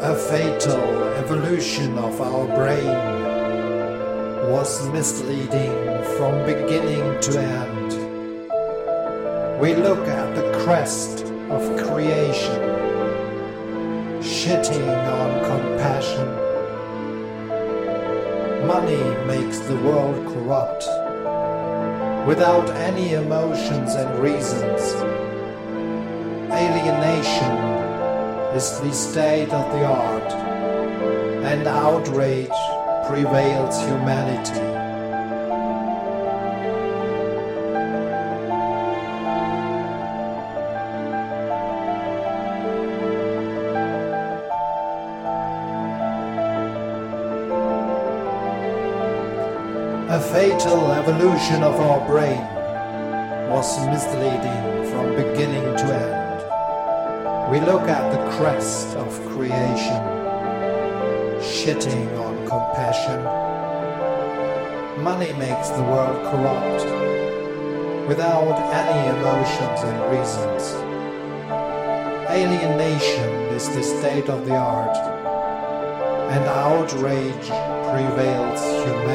A fatal evolution of our brain was misleading from beginning to end. We look at the crest of creation, shitting on compassion. Money makes the world corrupt without any emotions and reasons. Alienation is the state of the art, and outrage prevails humanity. A fatal evolution of our brain was misleading from beginning to end. We look at the crest of creation, shitting on compassion. Money makes the world corrupt without any emotions and reasons. Alienation is the state of the art, and outrage prevails humanity.